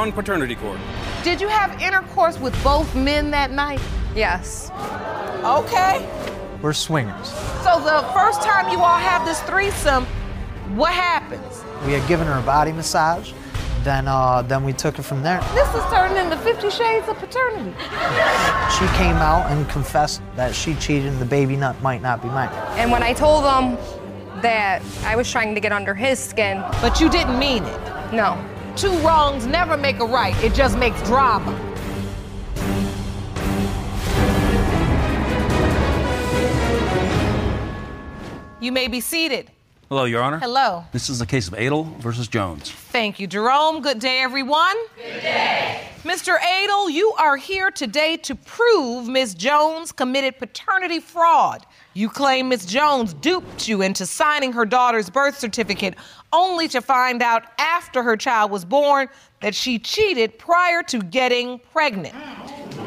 On Paternity Court. Did you have intercourse with both men that night? Yes. Okay. We're swingers. So the first time you all have this threesome, what happens? We had given her a body massage, then uh, then we took it from there. This is turning into Fifty Shades of Paternity. She came out and confessed that she cheated and the baby nut might not be mine. And when I told him that I was trying to get under his skin, But you didn't mean it. no. Two wrongs never make a right, it just makes drama. You may be seated. Hello, Your Honor. Hello. This is the case of Adel versus Jones. Thank you, Jerome. Good day, everyone. Good day. Mr. Adel, you are here today to prove Ms. Jones committed paternity fraud. You claim Ms. Jones duped you into signing her daughter's birth certificate only to find out after her child was born that she cheated prior to getting pregnant.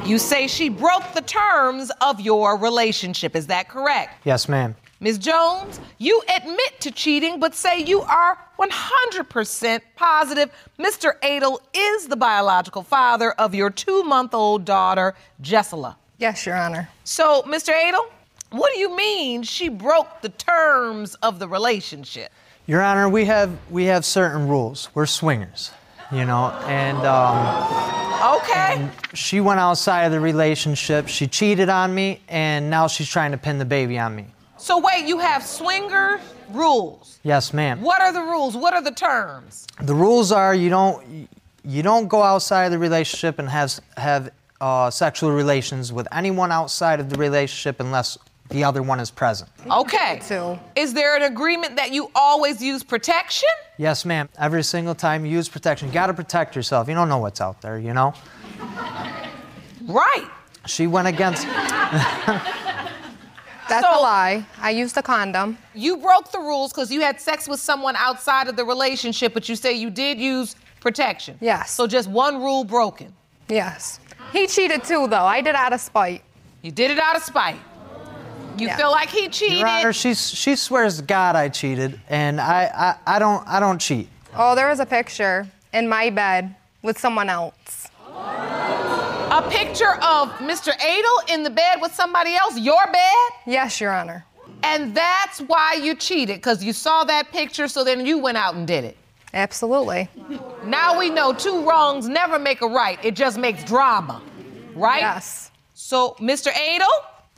You say she broke the terms of your relationship. Is that correct? Yes, ma'am. Ms. Jones, you admit to cheating, but say you are 100% positive Mr. Adel is the biological father of your two month old daughter, Jessela. Yes, Your Honor. So, Mr. Adel, what do you mean she broke the terms of the relationship? Your Honor, we have we have certain rules. We're swingers, you know, and um, Okay. she went outside of the relationship. She cheated on me, and now she's trying to pin the baby on me. So, wait, you have swinger rules. Yes, ma'am. What are the rules? What are the terms? The rules are you don't you don't go outside of the relationship and have have uh, sexual relations with anyone outside of the relationship unless the other one is present. Okay. Two. Is there an agreement that you always use protection? Yes, ma'am. Every single time you use protection, you got to protect yourself. You don't know what's out there, you know. Right. She went against. That's So- a lie. I used a condom. You broke the rules because you had sex with someone outside of the relationship, but you say you did use protection. Yes. So just one rule broken. Yes. He cheated too, though. I did out of spite. You did it out of spite. You Yeah. feel like he cheated. Your Honor, she's, she swears to God I cheated, and I, I, I don't I don't cheat. Oh, there was a picture in my bed with someone else. A picture of Mr. Adel in the bed with somebody else, your bed, Yes, Your Honor. and that's why you cheated because you saw that picture, so then you went out and did it. Absolutely. Now we know two wrongs never make a right. It just makes drama, right? Yes. So, Mr. Adel,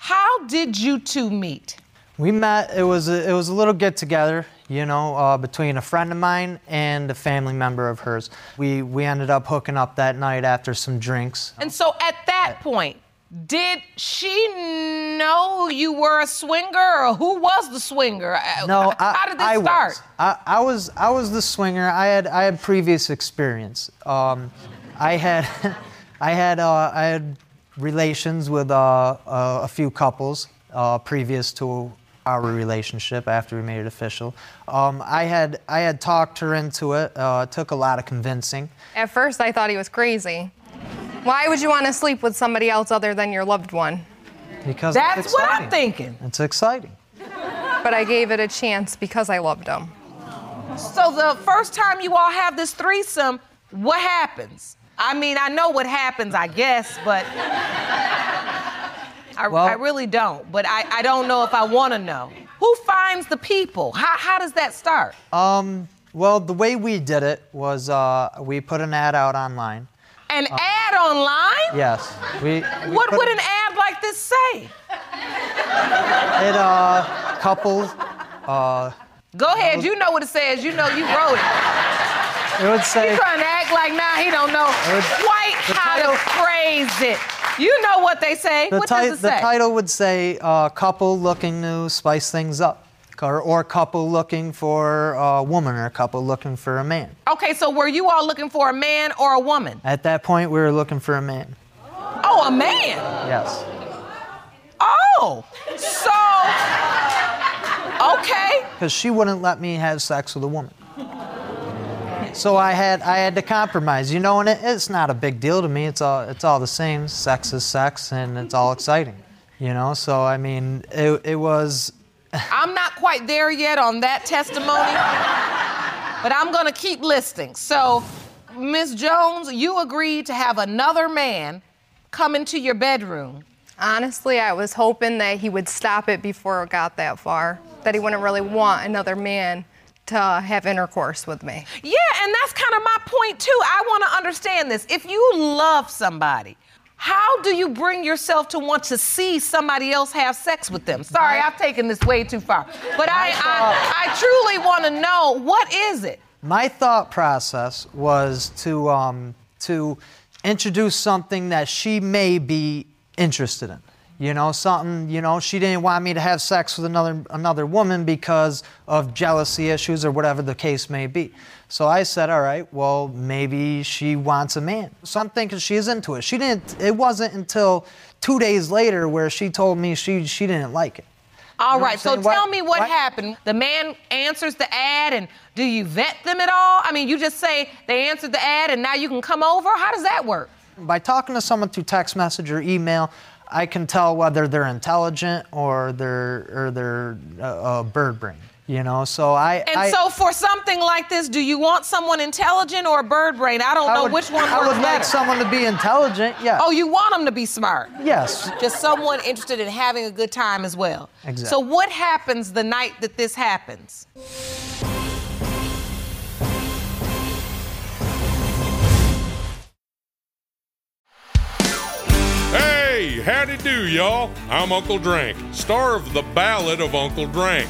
how did you two meet? We met. It was a, it was a little get together, you know, uh, between a friend of mine and a family member of hers. We we ended up hooking up that night after some drinks. And so at that point, did she know you were a swinger or who was the swinger? Uh, No, How I, did this I start? Was. I, I was I was the swinger. I had I had previous experience. Um, I had I had uh, I had relations with uh, uh, a few couples uh, previous to our relationship after we made it official. Um, I had I had talked her into it. Uh, it took a lot of convincing. At first, I thought he was crazy. Why would you want to sleep with somebody else other than your loved one? Because That's it's what I'm thinking. It's exciting. But I gave it a chance because I loved him. So the first time you all have this threesome, what happens? I mean, I know what happens, I guess, but I, Well- I really don't. But I, I don't know if I want to know. Who finds the people? How, how does that start? Um, well, the way we did it was uh, we put an ad out online. An ad online? Yes. We, we What would an ad like this say? it uh couple uh Go ahead, you know what it says. You know you wrote it. it would say He's trying to act like now he don't know quite the how to phrase it. You know what they say. The, what ti- does it the say? title would say uh, couple looking to spice things up, or, or couple looking for a woman, or a couple looking for a man. Okay, so were you all looking for a man or a woman? At that point, we were looking for a man. Oh, a man. Yes. Oh, so okay. because she wouldn't let me have sex with a woman. So I had I had to compromise, you know, and it, it's not a big deal to me. It's all it's all the same. Sex is sex, and it's all exciting, you know. So I mean, it, it was I'm not quite there yet on that testimony, but I'm gonna keep listing. So, Miss Jones, you agreed to have another man come into your bedroom. Honestly, I was hoping that he would stop it before it got that far. That he wouldn't really want another man to have intercourse with me. Yeah, and that's kind of my point too. I want to understand this. If you love somebody, how do you bring yourself to want to see somebody else have sex with them? Sorry, I've taken this way too far. But I, I, I truly want to know what is it? my thought process was to um, to introduce something that she may be interested in. You know, something. You know, she didn't want me to have sex with another another woman because of jealousy issues or whatever the case may be. So I said, all right, well, maybe she wants a man. So I'm thinking she's into it. She didn't. It wasn't until two days later where she told me she she didn't like it. All You know right, so tell What- me what, what- happened. The man answers the ad, and do you vet them at all? I mean, you just say they answered the ad, and now you can come over? How does that work? By talking to someone through text message or email, I can tell whether they're intelligent or they're or they're uh, a bird brain. You know, so I. And I, so, for something like this, do you want someone intelligent or a bird brain? I don't I know would, which one I works would better. like someone to be intelligent. Yeah. oh, you want them to be smart. Yes. Just someone interested in having a good time as well. Exactly. So, what happens the night that this happens? Hey, howdy do, y'all. I'm Uncle Drank, star of The Ballad of Uncle Drank.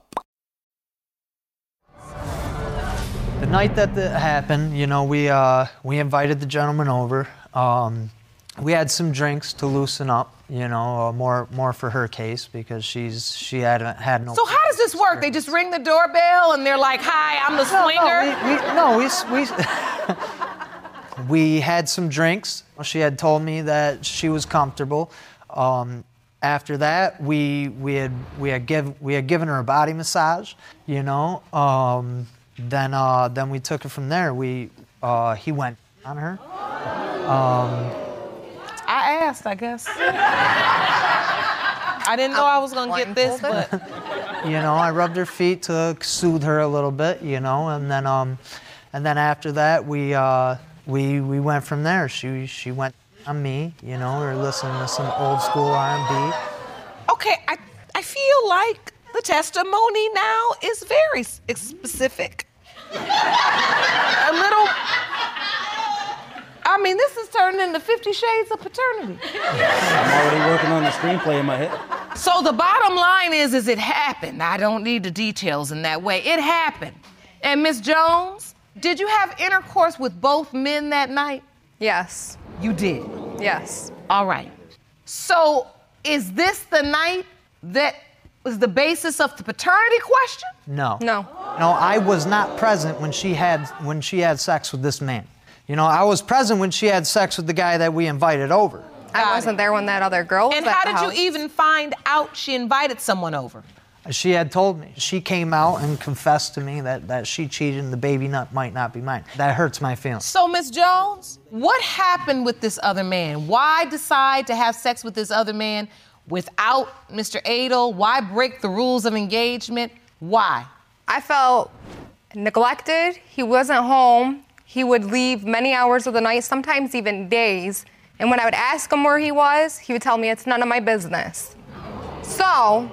Night that that happened, you know, we uh, we invited the gentleman over. Um, we had some drinks to loosen up, you know, uh, more more for her case because she's she hadn't had no. So, how does this work? They just ring the doorbell and they're like, Hi, I'm the swinger. No, we, we, no, we, we, we had some drinks. She had told me that she was comfortable. Um, after that, we we had we had give we had given her a body massage. You know. Um, then uh, then we took it from there. We uh, he went on her. I asked, I guess. I didn't know I was gonna get this, but you know, I rubbed her feet to soothe her a little bit, you know, and then um, and then after that we uh, we we went from there. She she went on me, you know, we were listening to some old school R&B. okay, I, I feel like the testimony now is very specific. A little. I mean, this is turning into Fifty Shades of Paternity. I'm already working on the screenplay in my head. So the bottom line is, is it happened. I don't need the details in that way. It happened. And Miss Jones, did you have intercourse with both men that night? Yes. You did. Yes. All right. So is this the night that was the basis of the paternity question? No. No. No, I was not present when she had when she had sex with this man. You know, I was present when she had sex with the guy that we invited over. Got I wasn't there when that other girl was And at how the did house. you even find out she invited someone over? She had told me. She came out and confessed to me that, that she cheated and the baby nut might not be mine. That hurts my feelings. So, Miss Jones, what happened with this other man? Why decide to have sex with this other man without Mr. Adel? Why break the rules of engagement? Why? I felt neglected. He wasn't home. He would leave many hours of the night, sometimes even days. And when I would ask him where he was, he would tell me it's none of my business. So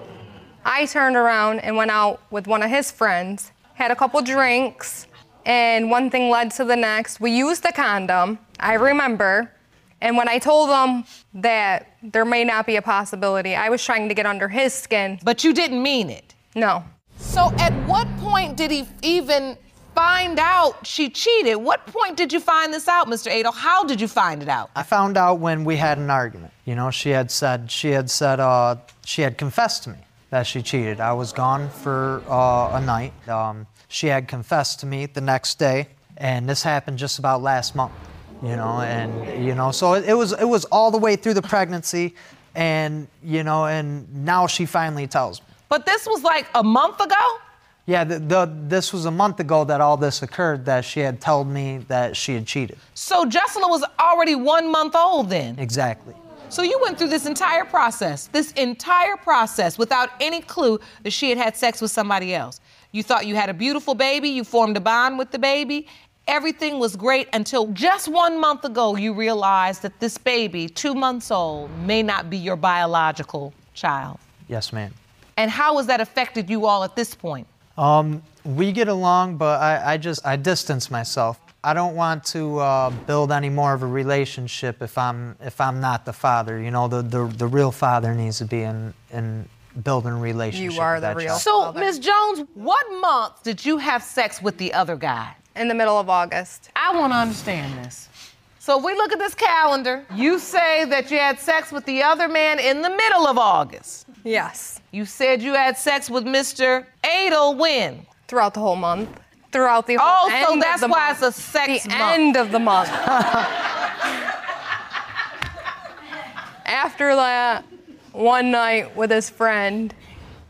I turned around and went out with one of his friends, had a couple drinks, and one thing led to the next. We used a condom, I remember. And when I told him that there may not be a possibility, I was trying to get under his skin. But you didn't mean it. No. So at what point did he even find out she cheated? What point did you find this out, Mr. Adel? How did you find it out? I found out when we had an argument. You know, she had said she had said uh, she had confessed to me that she cheated. I was gone for uh, a night. Um, she had confessed to me the next day, and this happened just about last month. You know, and you know, so it, it was it was all the way through the pregnancy, and you know, and now she finally tells me. But this was like a month ago? Yeah, the, the, this was a month ago that all this occurred. That she had told me that she had cheated. So Jessela was already one month old then. Exactly. So you went through this entire process, this entire process without any clue that she had had sex with somebody else. You thought you had a beautiful baby, you formed a bond with the baby. Everything was great until just one month ago you realized that this baby, two months old, may not be your biological child. Yes, ma'am. And how has that affected you all at this point? Um, we get along, but I, I just I distance myself. I don't want to uh, build any more of a relationship if I'm if I'm not the father. You know, the the, the real father needs to be in in building a relationship. You are with the that real child. So, Father. Ms. Jones, what month did you have sex with the other guy? In the middle of August. I want to understand this. So if we look at this calendar, you say that you had sex with the other man in the middle of August. Yes. You said you had sex with Mr. Adel when? Throughout the whole month. Throughout the whole month. Oh, so that's why month. it's a sex the month. end of the month. After that, one night with his friend,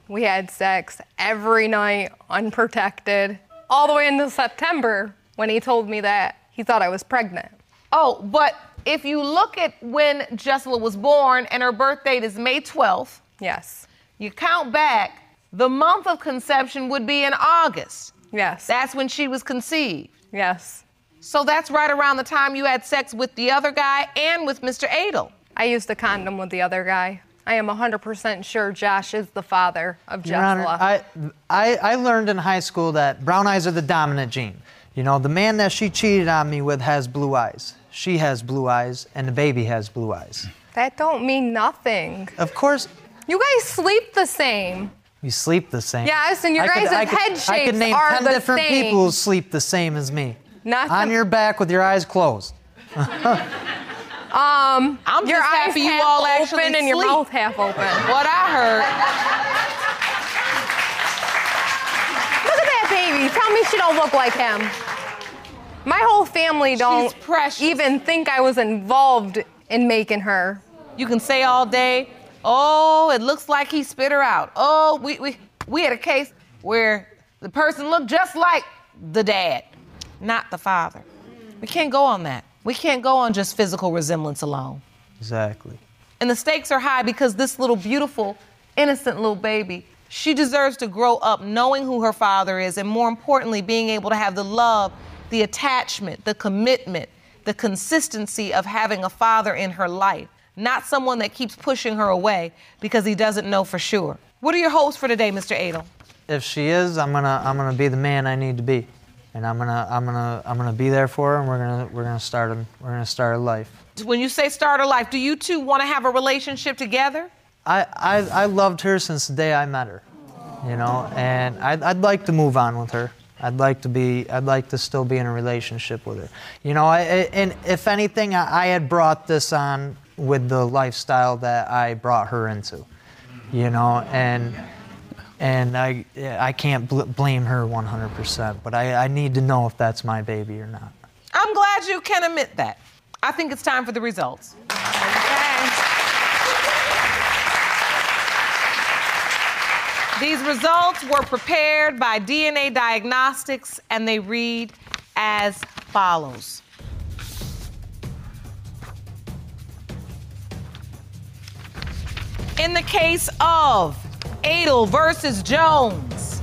we had sex every night, unprotected, all the way into September when he told me that he thought I was pregnant. Oh, but if you look at when Jessela was born and her birth date is May 12th, Yes. you count back, the month of conception would be in August. Yes. That's when she was conceived. yes. So that's right around the time you had sex with the other guy and with Mr. Adel. I used a condom with the other guy. I am 100% sure Josh is the father of Your Honor. I, I I learned in high school that brown eyes are the dominant gene. You know, the man that she cheated on me with has blue eyes. She has blue eyes, and the baby has blue eyes. that don't mean nothing. Of course, You guys sleep the same. You sleep the same. Yes, and your I could- guys' could- head I could name are 10 the different same. people who sleep the same as me. Not On the- your back with your eyes closed. Um, I'm Your just eyes happy you half all open actually and your sleep. mouth half open. What I heard, Look at that baby. Tell me she don't look like him. My whole family don't even think I was involved in making her. you can say all day, oh, it looks like he spit her out. Oh, we, we, we had a case where the person looked just like the dad, not the father. We can't go on that. We can't go on just physical resemblance alone. Exactly. And the stakes are high because this little beautiful, innocent little baby, she deserves to grow up knowing who her father is and more importantly, being able to have the love, the attachment, the commitment, the consistency of having a father in her life, not someone that keeps pushing her away because he doesn't know for sure. What are your hopes for today, Mr. Adel? If she is, I'm gonna I'm gonna be the man I need to be, and I'm gonna I'm gonna I'm gonna be there for her, and we're gonna we're gonna start a, we're gonna start a life. When you say start a life, do you two want to have a relationship together? I, I I loved her since the day I met her, you know, and I'd, I'd like to move on with her. I'd like to be I'd like to still be in a relationship with her, you know. I, I- and if anything, I, I had brought this on with the lifestyle that I brought her into, you know, and and I I can't bl- blame her 100%, but I, I need to know if that's my baby or not. I'm glad you can admit that. I think it's time for the results. Okay. These results were prepared by DNA Diagnostics and they read as follows. In the case of Adel versus Jones,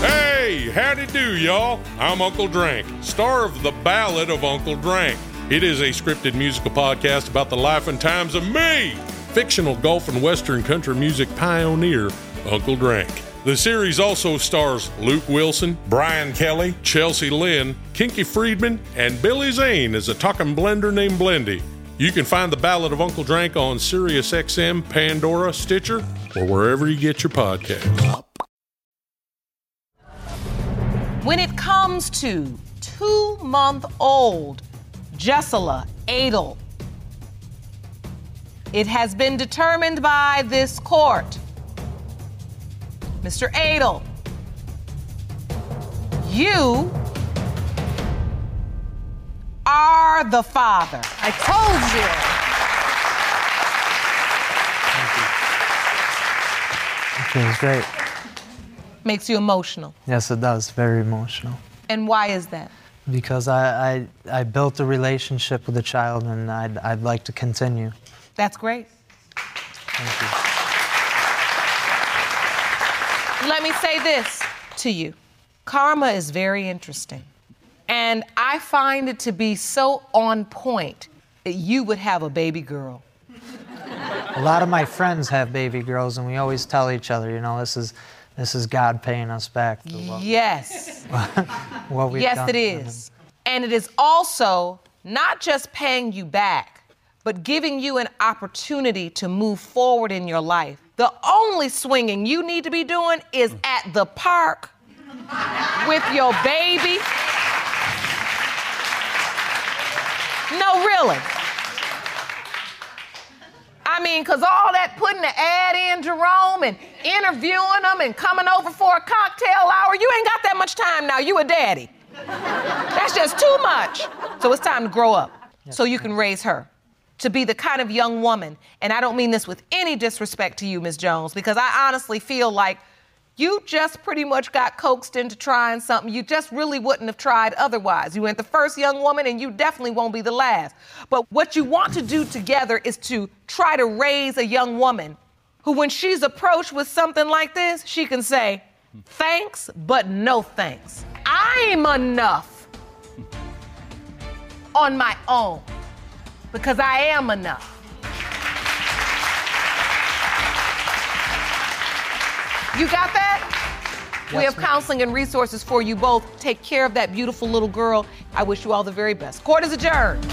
Hey, howdy do, y'all. I'm Uncle Drank, star of The Ballad of Uncle Drank. It is a scripted musical podcast about the life and times of me, fictional golf and Western country music pioneer, Uncle Drank. The series also stars Luke Wilson, Brian Kelley, Chelsea Lynn, Kinky Friedman, and Billy Zane as a talking blender named Blendy. You can find the Ballad of Uncle Drank on SiriusXM, Pandora, Stitcher, or wherever you get your podcasts. When it comes to two month old Jessela Adel, it has been determined by this court. Mr. Adel, you are the father. I told you. Thank you. It feels great. Makes you emotional. Yes, it does. Very emotional. And why is that? Because I, I, I built a relationship with a child and I'd, I'd like to continue. That's great. Thank you. Let me say this to you karma is very interesting. And I find it to be so on point that you would have a baby girl. A lot of my friends have baby girls, and we always tell each other, you know, this is, this is God paying us back what, Yes. what we've yes, done. it is. And it is also not just paying you back, but giving you an opportunity to move forward in your life. The only swinging you need to be doing is mm. at the park with your baby. No, really. I mean, because all that putting the ad in, Jerome, and interviewing them and coming over for a cocktail hour, you ain't got that much time now. You a daddy. That's just too much. So it's time to grow up so you can raise her to be the kind of young woman. And I don't mean this with any disrespect to you, Ms. Jones, because I honestly feel like you just pretty much got coaxed into trying something you just really wouldn't have tried otherwise. You weren't the first young woman, and you definitely won't be the last. But what you want to do together is to try to raise a young woman who, when she's approached with something like this, she can say, thanks, but no thanks. I'm enough on my own because I am enough. You got that? we have ma'am. counseling and resources for you both. Take care of that beautiful little girl. I wish you all the very best. Court is adjourned.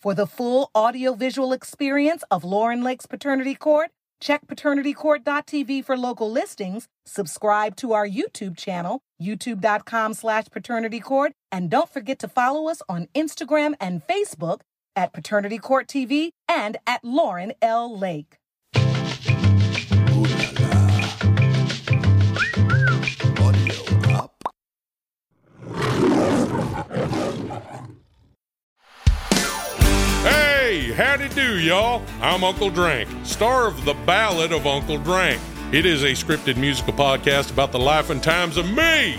For the full audiovisual experience of Lauren Lake's Paternity Court, check paternitycourt.tv for local listings, subscribe to our YouTube channel, youtube.com slash paternitycourt, and don't forget to follow us on Instagram and Facebook at Paternity Court TV and at Lauren L. Lake. Hey, howdy do, y'all. I'm Uncle Drank, star of The Ballad of Uncle Drank. It is a scripted musical podcast about the life and times of me,